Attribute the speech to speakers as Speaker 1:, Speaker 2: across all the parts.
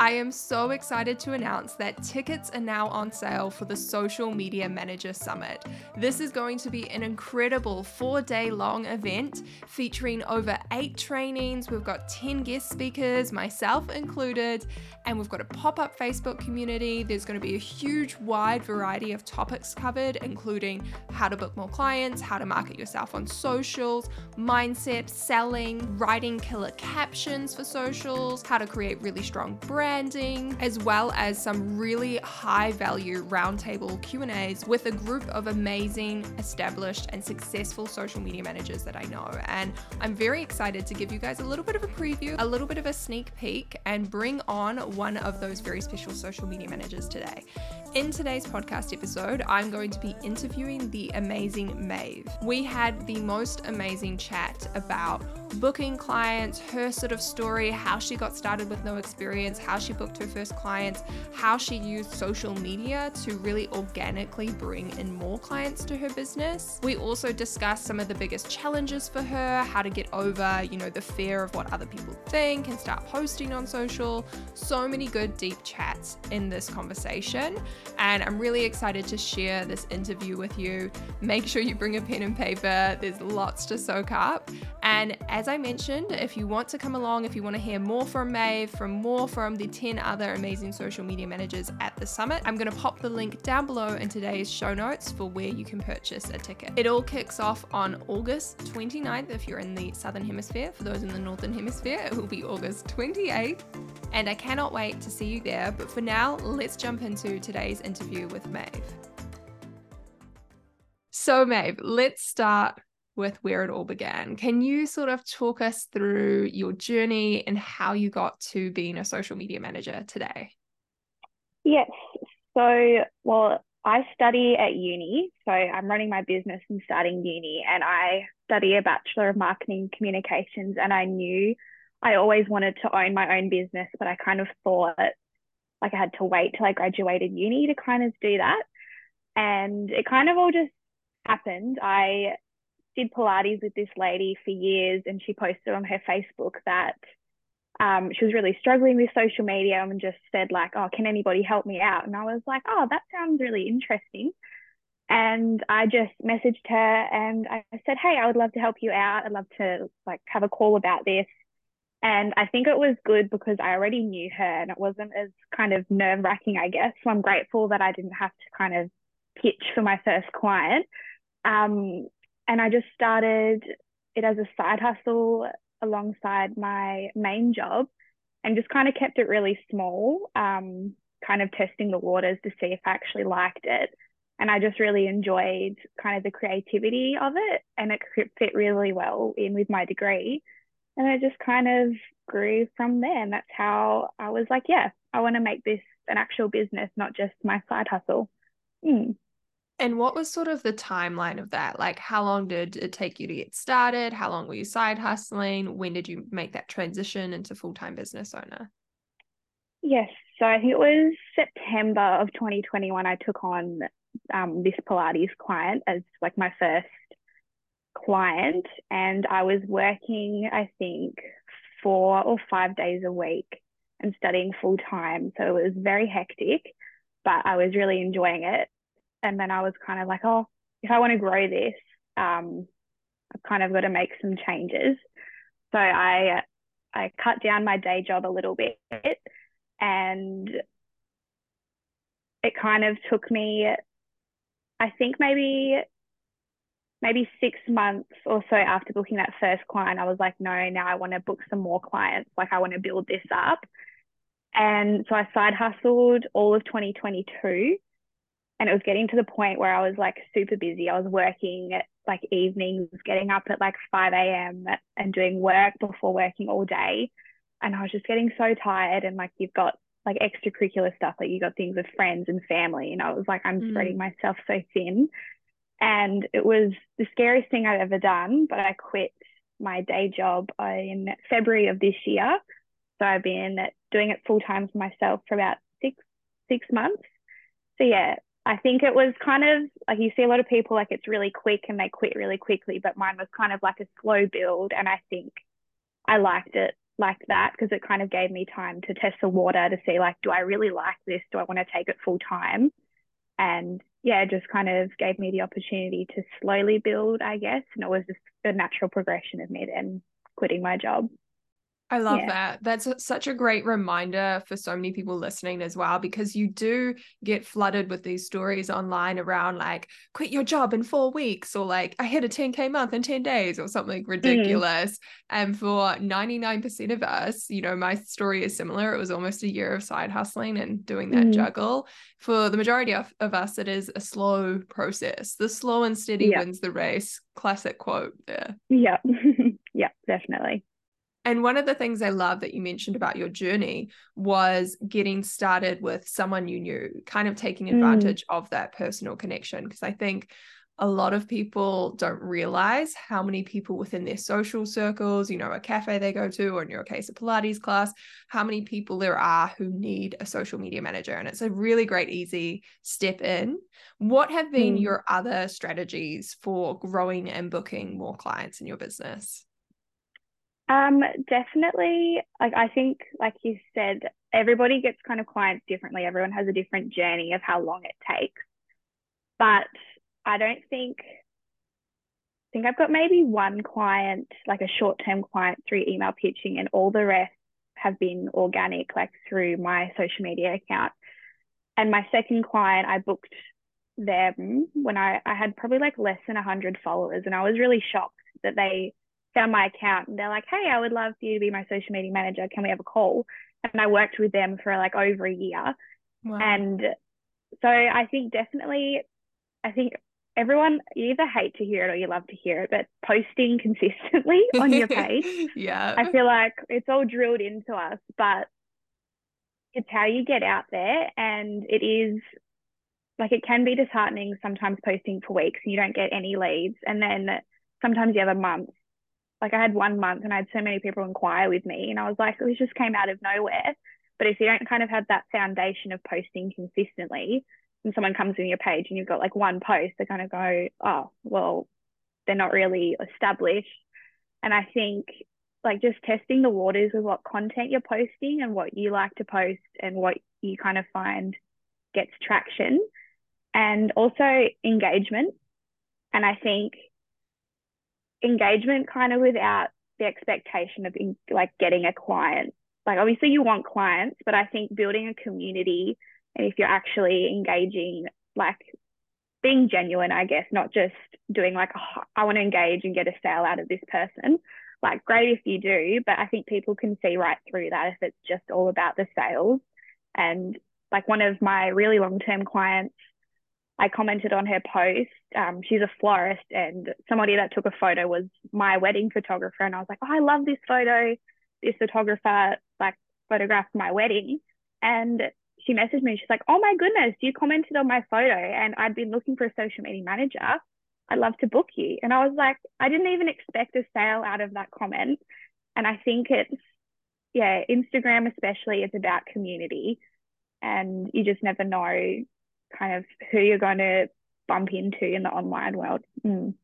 Speaker 1: I am so excited to announce that tickets are now on sale for the Social Media Manager Summit. This is going to be an incredible four day long event featuring over eight trainings. We've got 10 guest speakers, myself included, and we've got a pop up Facebook community. There's going to be a huge, wide variety of topics covered, including how to book more clients, how to market yourself on socials, mindset, selling, writing killer captions for socials, how to create really strong brands branding, as well as some really high value roundtable Q&As with a group of amazing, established and successful social media managers that I know. And I'm very excited to give you guys a little bit of a preview, a little bit of a sneak peek and bring on one of those very special social media managers today. In today's podcast episode, I'm going to be interviewing the amazing Maeve. We had the most amazing chat about booking clients, her sort of story, how she got started with no experience, how she booked her first clients, how she used social media to really organically bring in more clients to her business. We also discussed some of the biggest challenges for her, how to get over, you know, the fear of what other people think and start posting on social. So many good deep chats in this conversation. And I'm really excited to share this interview with you. Make sure you bring a pen and paper. There's lots to soak up. And as I mentioned, if you want to come along, if you want to hear more from Maeve, from more from the 10 other amazing social media managers at the summit. I'm going to pop the link down below in today's show notes for where you can purchase a ticket. It all kicks off on August 29th if you're in the Southern Hemisphere. For those in the Northern Hemisphere, it will be August 28th. And I cannot wait to see you there. But for now, let's jump into today's interview with Maeve. So, Maeve, let's start with where it all began. Can you sort of talk us through your journey and how you got to being a social media manager today?
Speaker 2: Yes. So, well, I study at uni. So I'm running my business and starting uni, and I study a Bachelor of Marketing Communications. And I knew I always wanted to own my own business, but I kind of thought like I had to wait till I graduated uni to kind of do that. And it kind of all just happened. I did Pilates with this lady for years, and she posted on her Facebook that um, she was really struggling with social media and just said like, "Oh, can anybody help me out?" And I was like, "Oh, that sounds really interesting." And I just messaged her and I said, "Hey, I would love to help you out. I'd love to like have a call about this." And I think it was good because I already knew her and it wasn't as kind of nerve wracking, I guess. So I'm grateful that I didn't have to kind of pitch for my first client. Um, and I just started it as a side hustle alongside my main job and just kind of kept it really small, um, kind of testing the waters to see if I actually liked it. And I just really enjoyed kind of the creativity of it and it fit really well in with my degree. And it just kind of grew from there. And that's how I was like, yeah, I want to make this an actual business, not just my side hustle. Mm.
Speaker 1: And what was sort of the timeline of that? Like, how long did it take you to get started? How long were you side hustling? When did you make that transition into full time business owner?
Speaker 2: Yes. So I think it was September of 2021. I took on um, this Pilates client as like my first client. And I was working, I think, four or five days a week and studying full time. So it was very hectic, but I was really enjoying it and then I was kind of like, oh, if I want to grow this, um, I've kind of got to make some changes. So I I cut down my day job a little bit, and it kind of took me, I think maybe maybe six months or so after booking that first client, I was like, no, now I want to book some more clients. Like I want to build this up. And so I side hustled all of 2022 and it was getting to the point where I was like super busy. I was working at like evenings, getting up at like 5 a.m. and doing work before working all day. And I was just getting so tired. And like, you've got like extracurricular stuff, like you got things with friends and family. And I was like, I'm mm. spreading myself so thin. And it was the scariest thing I'd ever done. But I quit my day job in February of this year. So I've been doing it full time for myself for about six six months. So yeah, I think it was kind of like you see a lot of people like it's really quick and they quit really quickly, but mine was kind of like a slow build. And I think I liked it like that because it kind of gave me time to test the water to see like, do I really like this? Do I want to take it full time? And yeah, just kind of gave me the opportunity to slowly build, I guess. And it was just a natural progression of me then quitting my job.
Speaker 1: I love yeah. that. That's such a great reminder for so many people listening as well, because you do get flooded with these stories online around like, quit your job in four weeks, or like, I hit a 10K month in 10 days, or something mm-hmm. ridiculous. Mm. And for 99% of us, you know, my story is similar. It was almost a year of side hustling and doing that mm. juggle. For the majority of, of us, it is a slow process. The slow and steady yeah. wins the race. Classic quote there.
Speaker 2: Yeah. yeah, definitely.
Speaker 1: And one of the things I love that you mentioned about your journey was getting started with someone you knew, kind of taking mm. advantage mm. of that personal connection. Because I think a lot of people don't realize how many people within their social circles, you know, a cafe they go to, or in your case, a Pilates class, how many people there are who need a social media manager. And it's a really great, easy step in. What have been mm. your other strategies for growing and booking more clients in your business?
Speaker 2: Um, definitely. Like I think, like you said, everybody gets kind of clients differently. Everyone has a different journey of how long it takes. But I don't think I think I've got maybe one client, like a short-term client through email pitching, and all the rest have been organic, like through my social media account. And my second client, I booked them when I, I had probably like less than 100 followers. And I was really shocked that they found my account and they're like, hey, I would love for you to be my social media manager. Can we have a call? And I worked with them for like over a year. Wow. And so I think definitely, I think everyone, you either hate to hear it or you love to hear it, but posting consistently on your page.
Speaker 1: yeah.
Speaker 2: I feel like it's all drilled into us, but it's how you get out there. And it is like, it can be disheartening sometimes posting for weeks and you don't get any leads. And then sometimes you have a month like I had one month and I had so many people inquire with me and I was like, this just came out of nowhere. But if you don't kind of have that foundation of posting consistently and someone comes in your page and you've got like one post, they kind of go, oh, well, they're not really established. And I think like just testing the waters with what content you're posting and what you like to post and what you kind of find gets traction and also engagement. And I think engagement kind of without the expectation of like getting a client. Like obviously you want clients, but I think building a community and if you're actually engaging, like being genuine, I guess, not just doing like, oh, I want to engage and get a sale out of this person. Like great if you do, but I think people can see right through that if it's just all about the sales. And like one of my really long term clients I commented on her post. Um, she's a florist, and somebody that took a photo was my wedding photographer. And I was like, oh, I love this photo. This photographer like photographed my wedding. And she messaged me. She's like, oh my goodness, you commented on my photo, and I'd been looking for a social media manager. I'd love to book you. And I was like, I didn't even expect a sale out of that comment. And I think it's, yeah, Instagram especially is about community. And you just never know kind of who you're going to bump into in the online world. Mm.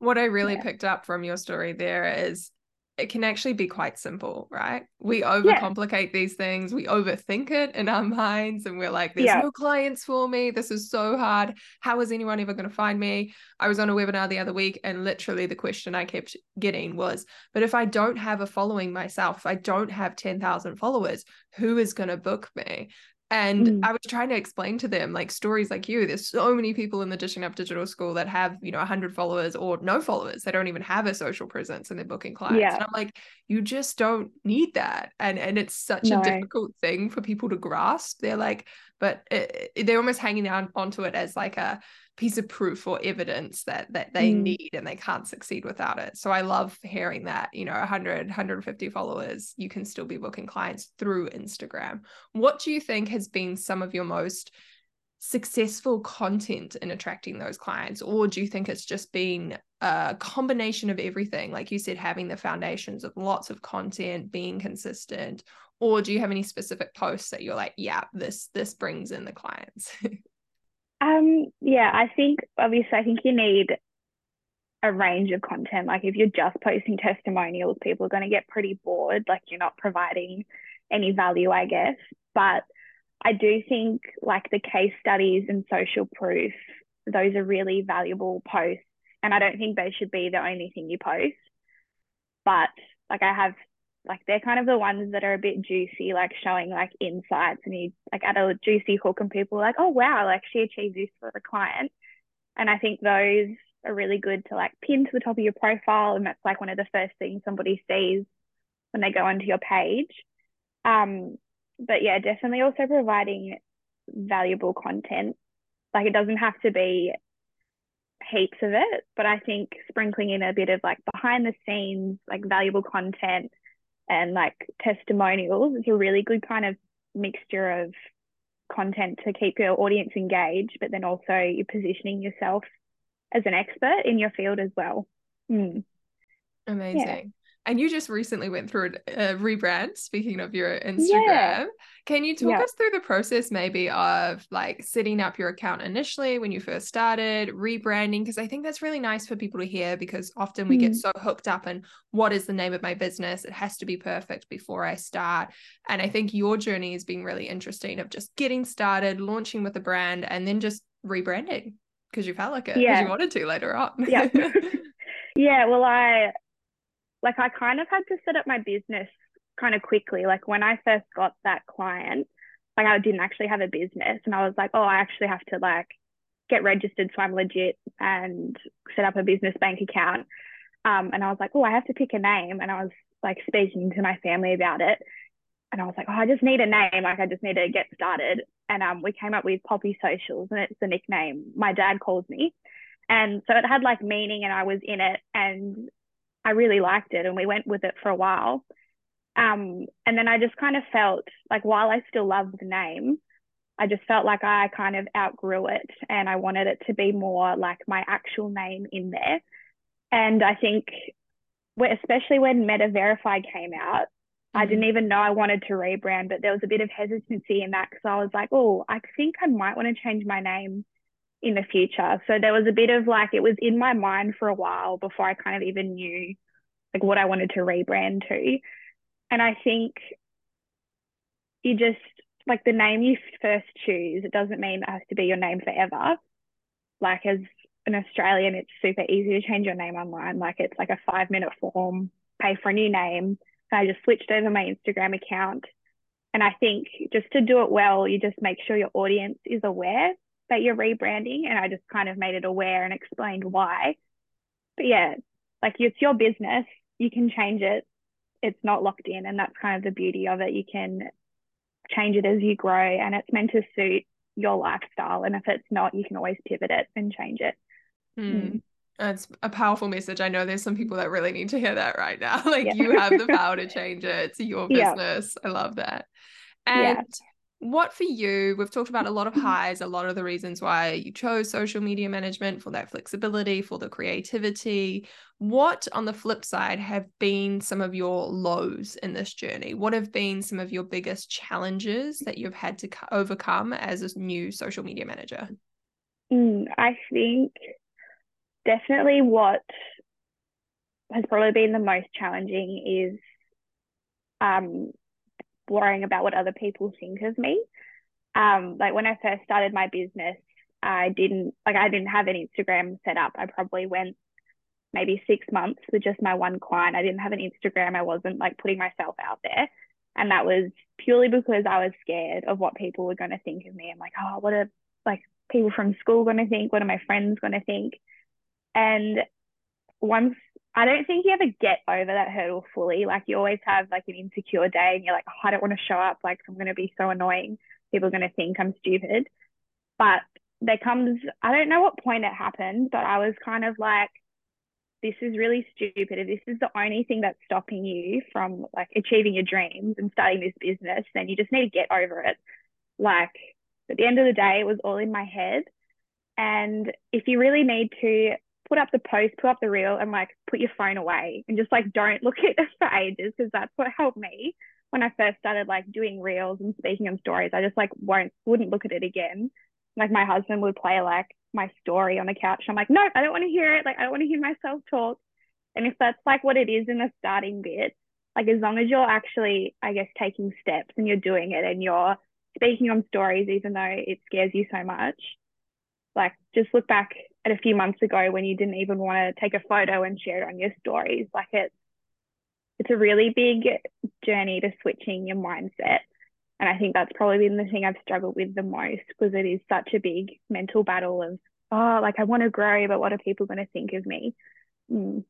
Speaker 1: What I really yeah. picked up from your story there is it can actually be quite simple, right? We overcomplicate yeah. these things, we overthink it in our minds, and we're like, there's yeah. no clients for me. This is so hard. How is anyone ever going to find me? I was on a webinar the other week, and literally the question I kept getting was, but if I don't have a following myself, if I don't have 10,000 followers, who is going to book me? And mm. I was trying to explain to them like stories like you. There's so many people in the Dishing Up Digital School that have, you know, 100 followers or no followers. They don't even have a social presence and they're booking clients. Yeah. And I'm like, you just don't need that. And and it's such no. a difficult thing for people to grasp. They're like, but it, they're almost hanging down onto it as like a piece of proof or evidence that that they mm. need and they can't succeed without it. So i love hearing that you know 100 150 followers you can still be booking clients through instagram. What do you think has been some of your most successful content in attracting those clients? Or do you think it's just been a combination of everything? Like you said having the foundations of lots of content being consistent. Or do you have any specific posts that you're like yeah this this brings in the clients
Speaker 2: Um, yeah, I think obviously I think you need a range of content. Like if you're just posting testimonials, people are going to get pretty bored. Like you're not providing any value, I guess. But I do think like the case studies and social proof, those are really valuable posts. And I don't think they should be the only thing you post. But like I have like they're kind of the ones that are a bit juicy, like showing like insights and you like add a juicy hook and people are like, oh wow, like she achieved this for the client. And I think those are really good to like pin to the top of your profile. And that's like one of the first things somebody sees when they go onto your page. Um, but yeah, definitely also providing valuable content. Like it doesn't have to be heaps of it, but I think sprinkling in a bit of like behind the scenes, like valuable content and like testimonials is a really good kind of mixture of content to keep your audience engaged, but then also you're positioning yourself as an expert in your field as well. Mm.
Speaker 1: Amazing. And you just recently went through a rebrand, speaking of your Instagram. Yeah. Can you talk yeah. us through the process maybe of like setting up your account initially when you first started, rebranding? Because I think that's really nice for people to hear because often we mm. get so hooked up in what is the name of my business? It has to be perfect before I start. And I think your journey has been really interesting of just getting started, launching with a brand, and then just rebranding because you felt like it because yeah. you wanted to later on.
Speaker 2: yeah. yeah. Well, I like I kind of had to set up my business kind of quickly. Like when I first got that client, like I didn't actually have a business and I was like, oh, I actually have to like get registered so I'm legit and set up a business bank account. Um, and I was like, oh, I have to pick a name. And I was like speaking to my family about it. And I was like, oh, I just need a name. Like I just need to get started. And um, we came up with Poppy Socials and it's the nickname my dad calls me. And so it had like meaning and I was in it. And I really liked it and we went with it for a while. Um, and then I just kind of felt like while I still loved the name, I just felt like I kind of outgrew it and I wanted it to be more like my actual name in there. And I think, especially when Meta Verify came out, mm-hmm. I didn't even know I wanted to rebrand, but there was a bit of hesitancy in that because I was like, oh, I think I might want to change my name in the future. So there was a bit of like it was in my mind for a while before I kind of even knew like what I wanted to rebrand to. And I think you just like the name you first choose, it doesn't mean it has to be your name forever. Like as an Australian, it's super easy to change your name online. Like it's like a five minute form, pay for a new name. And I just switched over my Instagram account. And I think just to do it well, you just make sure your audience is aware that you're rebranding and I just kind of made it aware and explained why. But yeah, like it's your business, you can change it. It's not locked in and that's kind of the beauty of it. You can change it as you grow and it's meant to suit your lifestyle and if it's not, you can always pivot it and change it.
Speaker 1: Mm. That's a powerful message. I know there's some people that really need to hear that right now. like yeah. you have the power to change it. It's your business. Yeah. I love that. And yeah what for you? We've talked about a lot of highs a lot of the reasons why you chose social media management for that flexibility for the creativity. What on the flip side have been some of your lows in this journey? What have been some of your biggest challenges that you've had to overcome as a new social media manager?
Speaker 2: Mm, i think definitely what has probably been the most challenging is um, worrying about what other people think of me. Um, like when I first started my business, I didn't like I didn't have an Instagram set up. I probably went maybe six months with just my one client. I didn't have an Instagram. I wasn't like putting myself out there. And that was purely because I was scared of what people were going to think of me. I'm like, oh, what are like people from school going to think? What are my friends going to think? And once I don't think you ever get over that hurdle fully. Like you always have like an insecure day and you're like, oh, I don't want to show up. Like I'm going to be so annoying. People are going to think I'm stupid. But there comes, I don't know what point it happened, but I was kind of like, this is really stupid. If this is the only thing that's stopping you from like achieving your dreams and starting this business, then you just need to get over it. Like at the end of the day, it was all in my head. And if you really need to put up the post, put up the reel, and like put your phone away and just like don't look at it for ages because that's what helped me when I first started like doing reels and speaking on stories. I just like won't wouldn't look at it again. like my husband would play like my story on the couch. I'm like, no, I don't want to hear it. Like I don't want to hear myself talk. And if that's like what it is in the starting bit, like as long as you're actually, I guess, taking steps and you're doing it and you're speaking on stories, even though it scares you so much, like just look back a few months ago when you didn't even want to take a photo and share it on your stories. Like it's it's a really big journey to switching your mindset. And I think that's probably been the thing I've struggled with the most because it is such a big mental battle of, oh, like I want to grow, but what are people going to think of me? Mm.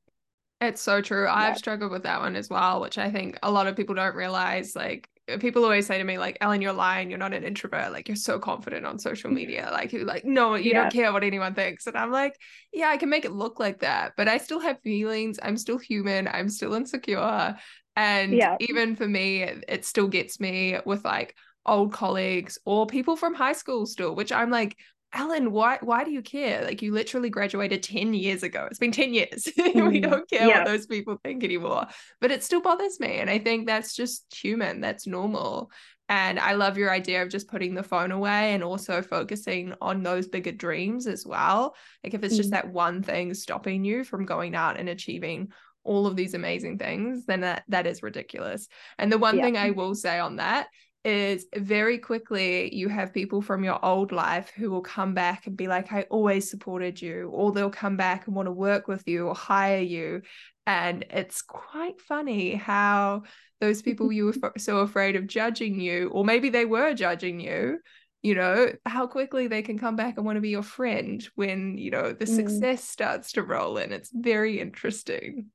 Speaker 1: It's so true. Yeah. I've struggled with that one as well, which I think a lot of people don't realize. Like, people always say to me, like, Ellen, you're lying. You're not an introvert. Like, you're so confident on social mm-hmm. media. Like, you're like, no, you yeah. don't care what anyone thinks. And I'm like, yeah, I can make it look like that, but I still have feelings. I'm still human. I'm still insecure. And yeah. even for me, it still gets me with like old colleagues or people from high school still, which I'm like, Ellen, why why do you care? Like you literally graduated 10 years ago. It's been 10 years. Mm. we don't care yeah. what those people think anymore. But it still bothers me. And I think that's just human. That's normal. And I love your idea of just putting the phone away and also focusing on those bigger dreams as well. Like if it's just mm. that one thing stopping you from going out and achieving all of these amazing things, then that that is ridiculous. And the one yeah. thing I will say on that is very quickly you have people from your old life who will come back and be like, I always supported you, or they'll come back and want to work with you or hire you. And it's quite funny how those people you were so afraid of judging you, or maybe they were judging you, you know, how quickly they can come back and want to be your friend when, you know, the mm. success starts to roll in. It's very interesting.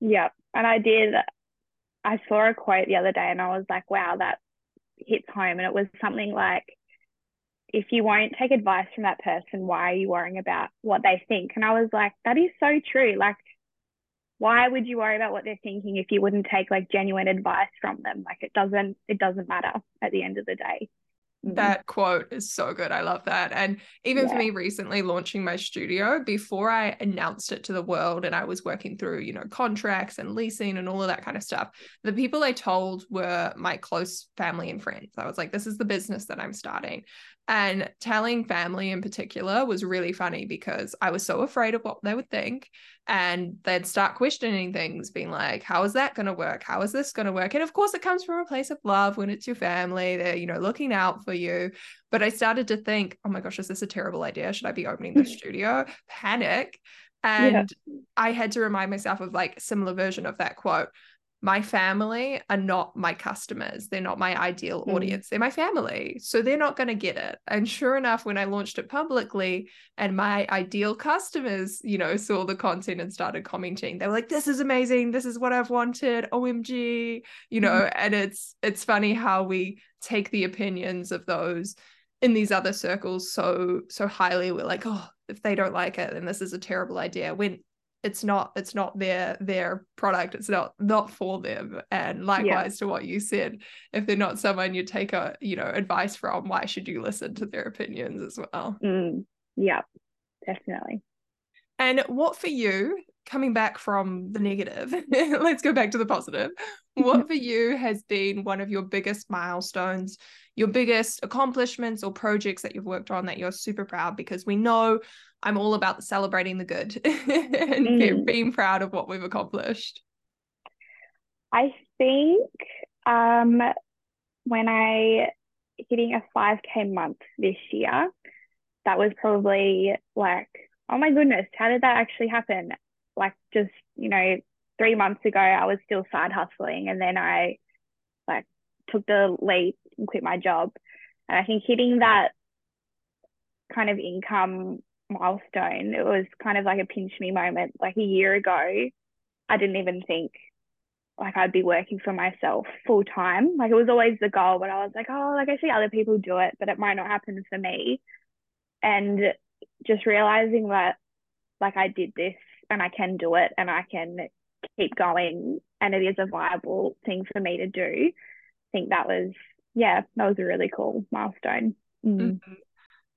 Speaker 2: Yeah. And I did, I saw a quote the other day and I was like, wow, that hits home. And it was something like, if you won't take advice from that person, why are you worrying about what they think? And I was like, that is so true. Like, why would you worry about what they're thinking if you wouldn't take like genuine advice from them? Like it doesn't, it doesn't matter at the end of the day.
Speaker 1: Mm-hmm. That quote is so good. I love that. And even yeah. for me recently launching my studio, before I announced it to the world and I was working through, you know, contracts and leasing and all of that kind of stuff, the people I told were my close family and friends. I was like, this is the business that I'm starting. And telling family in particular was really funny because I was so afraid of what they would think. And they'd start questioning things, being like, how is that going to work? How is this going to work? And of course, it comes from a place of love when it's your family. They're, you know, looking out for you. But I started to think, oh my gosh, is this a terrible idea? Should I be opening the studio? Panic. And yeah. I had to remind myself of like similar version of that quote my family are not my customers. They're not my ideal mm. audience. They're my family. So they're not going to get it. And sure enough, when I launched it publicly and my ideal customers, you know, saw the content and started commenting, they were like, this is amazing. This is what I've wanted. OMG, you know, mm. and it's it's funny how we take the opinions of those in these other circles so so highly. We're like, oh, if they don't like it, then this is a terrible idea. When it's not it's not their their product. It's not not for them. And likewise yeah. to what you said if they're not someone you take a you know advice from why should you listen to their opinions as well?
Speaker 2: Mm, yeah definitely.
Speaker 1: And what for you coming back from the negative let's go back to the positive. What for you has been one of your biggest milestones your biggest accomplishments or projects that you've worked on that you're super proud because we know I'm all about celebrating the good and mm. being proud of what we've accomplished.
Speaker 2: I think um, when I hitting a 5k month this year, that was probably like, oh my goodness, how did that actually happen? Like just, you know, three months ago, I was still side hustling and then I like took the leap and quit my job. And I think hitting that kind of income milestone. It was kind of like a pinch me moment. Like a year ago, I didn't even think like I'd be working for myself full time. Like it was always the goal, but I was like, oh, like I see other people do it, but it might not happen for me. And just realizing that like I did this and I can do it and I can keep going and it is a viable thing for me to do. I think that was yeah, that was a really cool milestone. Mm. Mm-hmm.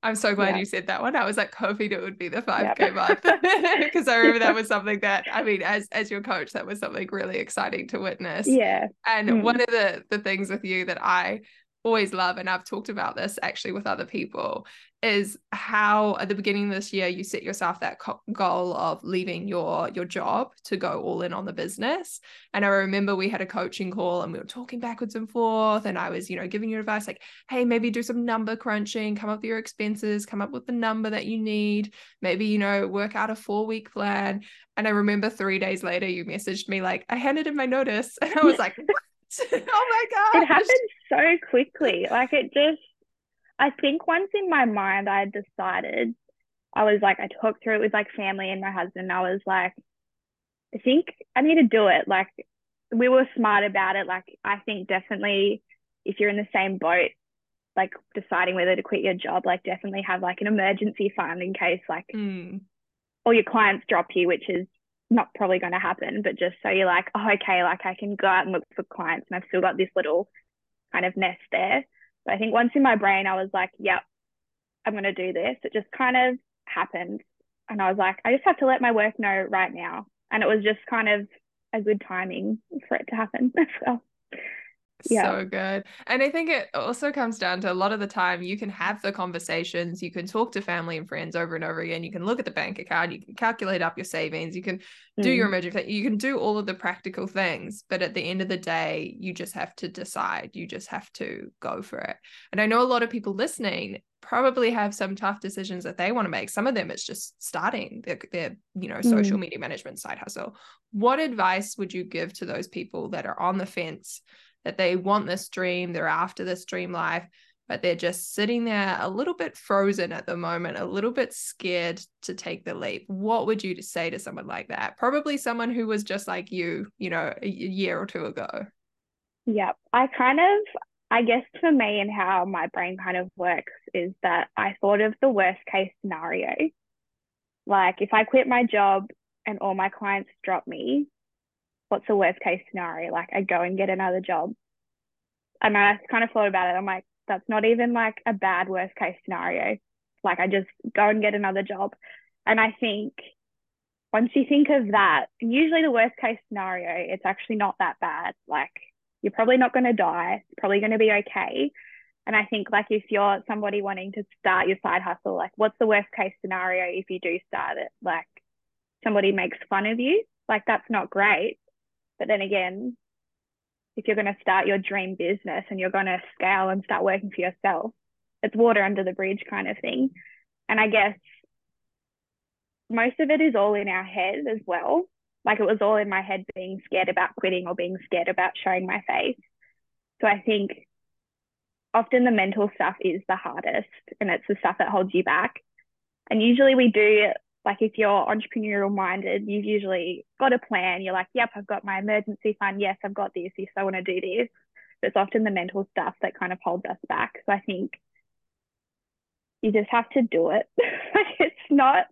Speaker 1: I'm so glad yeah. you said that one. I was like hoping it would be the 5k yep. month because I remember that was something that I mean, as as your coach, that was something really exciting to witness.
Speaker 2: Yeah.
Speaker 1: And mm. one of the the things with you that I always love, and I've talked about this actually with other people, is how at the beginning of this year you set yourself that goal of leaving your your job to go all in on the business. And I remember we had a coaching call and we were talking backwards and forth, and I was, you know, giving you advice like, hey, maybe do some number crunching, come up with your expenses, come up with the number that you need, maybe, you know, work out a four week plan. And I remember three days later you messaged me like, I handed in my notice. And I was like, oh my god.
Speaker 2: it happened so quickly. Like it just i think once in my mind i decided i was like i talked through it with like family and my husband. I was like i think i need to do it. Like we were smart about it. Like i think definitely if you're in the same boat like deciding whether to quit your job like definitely have like an emergency fund in case like
Speaker 1: mm.
Speaker 2: all your clients drop you which is not probably going to happen, but just so you're like, oh, okay, like I can go out and look for clients and I've still got this little kind of nest there. But I think once in my brain, I was like, yep, I'm going to do this. It just kind of happened. And I was like, I just have to let my work know right now. And it was just kind of a good timing for it to happen as well
Speaker 1: yeah. so good and i think it also comes down to a lot of the time you can have the conversations you can talk to family and friends over and over again you can look at the bank account you can calculate up your savings you can do mm. your emergency you can do all of the practical things but at the end of the day you just have to decide you just have to go for it and i know a lot of people listening probably have some tough decisions that they want to make some of them it's just starting their, their you know social mm. media management side hustle what advice would you give to those people that are on the fence that they want this dream, they're after this dream life, but they're just sitting there a little bit frozen at the moment, a little bit scared to take the leap. What would you say to someone like that? Probably someone who was just like you, you know, a year or two ago.
Speaker 2: Yeah, I kind of, I guess for me and how my brain kind of works is that I thought of the worst case scenario. Like if I quit my job and all my clients drop me, what's the worst case scenario? Like I go and get another job. And I kind of thought about it. I'm like, that's not even like a bad worst case scenario. Like I just go and get another job. And I think once you think of that, usually the worst case scenario, it's actually not that bad. Like you're probably not going to die. It's probably going to be okay. And I think like if you're somebody wanting to start your side hustle, like what's the worst case scenario if you do start it? Like somebody makes fun of you. Like that's not great. But then again, if you're going to start your dream business and you're going to scale and start working for yourself, it's water under the bridge kind of thing. And I guess most of it is all in our head as well. Like it was all in my head being scared about quitting or being scared about showing my face. So I think often the mental stuff is the hardest and it's the stuff that holds you back. And usually we do like if you're entrepreneurial minded, you've usually got a plan. You're like, yep, I've got my emergency fund. Yes, I've got this. Yes, I want to do this. But it's often the mental stuff that kind of holds us back. So I think you just have to do it. it's not,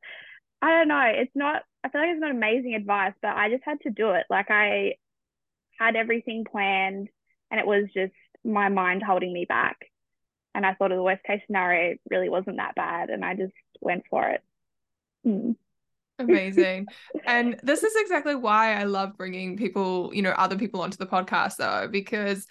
Speaker 2: I don't know, it's not, I feel like it's not amazing advice, but I just had to do it. Like I had everything planned and it was just my mind holding me back. And I thought of the worst case scenario really wasn't that bad. And I just went for it.
Speaker 1: Mm. Amazing. and this is exactly why I love bringing people, you know, other people onto the podcast, though, because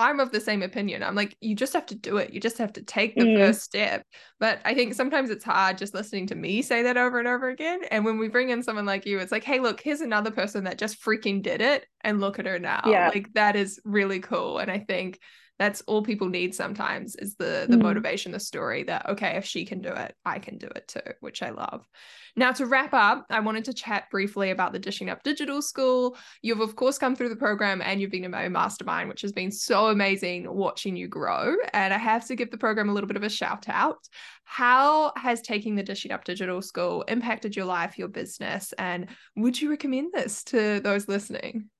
Speaker 1: I'm of the same opinion. I'm like, you just have to do it. You just have to take the mm. first step. But I think sometimes it's hard just listening to me say that over and over again. And when we bring in someone like you, it's like, hey, look, here's another person that just freaking did it and look at her now. Yeah. Like that is really cool. And I think that's all people need sometimes is the the mm. motivation the story that okay if she can do it i can do it too which i love. Now to wrap up i wanted to chat briefly about the dishing up digital school. You've of course come through the program and you've been in my mastermind which has been so amazing watching you grow. And i have to give the program a little bit of a shout out. How has taking the dishing up digital school impacted your life your business? And would you recommend this to those listening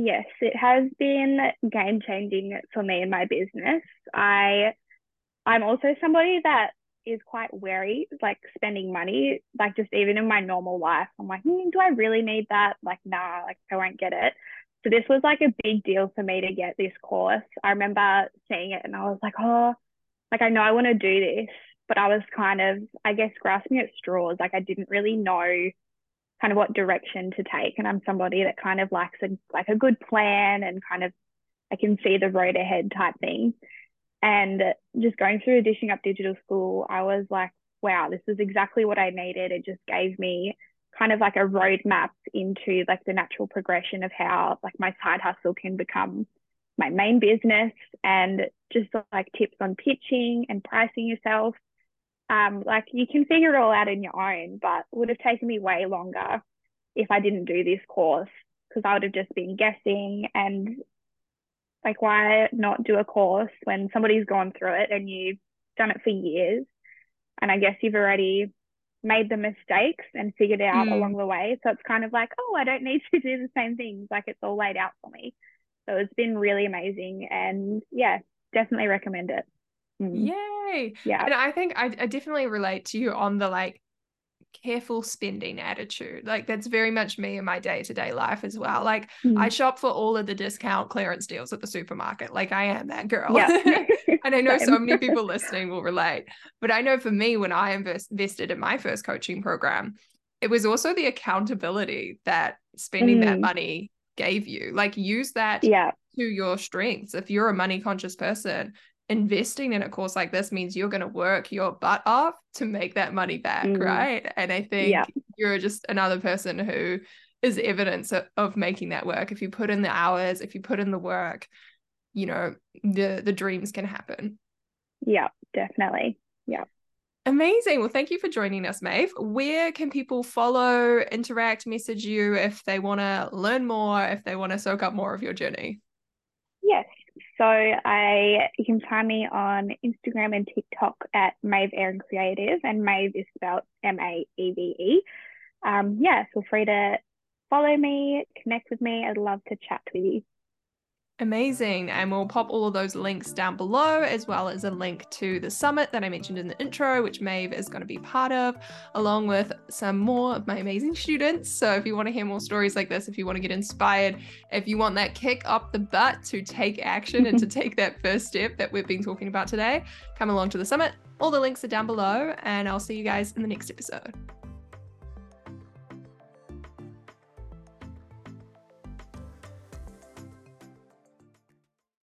Speaker 2: Yes, it has been game changing for me in my business. I I'm also somebody that is quite wary, like spending money, like just even in my normal life. I'm like, hmm, do I really need that? Like, nah, like I won't get it. So this was like a big deal for me to get this course. I remember seeing it and I was like, oh, like I know I want to do this, but I was kind of, I guess, grasping at straws. Like I didn't really know kind of what direction to take. And I'm somebody that kind of likes a like a good plan and kind of I can see the road ahead type thing. And just going through dishing up digital school, I was like, wow, this is exactly what I needed. It just gave me kind of like a roadmap into like the natural progression of how like my side hustle can become my main business and just like tips on pitching and pricing yourself. Um, like you can figure it all out in your own, but would have taken me way longer if I didn't do this course because I would have just been guessing and like why not do a course when somebody's gone through it and you've done it for years and I guess you've already made the mistakes and figured it out mm. along the way. So it's kind of like, oh, I don't need to do the same things. Like it's all laid out for me. So it's been really amazing. And yeah, definitely recommend it.
Speaker 1: Mm. Yay. Yeah. And I think I, I definitely relate to you on the like careful spending attitude. Like that's very much me in my day-to-day life as well. Like mm. I shop for all of the discount clearance deals at the supermarket. Like I am that girl. Yeah. and I know so many people listening will relate. But I know for me when I invested in my first coaching program, it was also the accountability that spending mm. that money gave you. Like use that
Speaker 2: yeah.
Speaker 1: to your strengths. If you're a money conscious person, investing in a course like this means you're going to work your butt off to make that money back, mm. right? And I think yeah. you're just another person who is evidence of, of making that work. If you put in the hours, if you put in the work, you know, the the dreams can happen.
Speaker 2: Yeah, definitely. Yeah.
Speaker 1: Amazing. Well, thank you for joining us, Maeve. Where can people follow, interact, message you if they want to learn more, if they want to soak up more of your journey?
Speaker 2: Yes, so I you can find me on Instagram and TikTok at Maeve Erin Creative, and Maeve is spelled M A E V E. Um, yeah, feel free to follow me, connect with me. I'd love to chat with you.
Speaker 1: Amazing. And we'll pop all of those links down below, as well as a link to the summit that I mentioned in the intro, which Maeve is going to be part of, along with some more of my amazing students. So if you want to hear more stories like this, if you want to get inspired, if you want that kick up the butt to take action and to take that first step that we've been talking about today, come along to the summit. All the links are down below, and I'll see you guys in the next episode.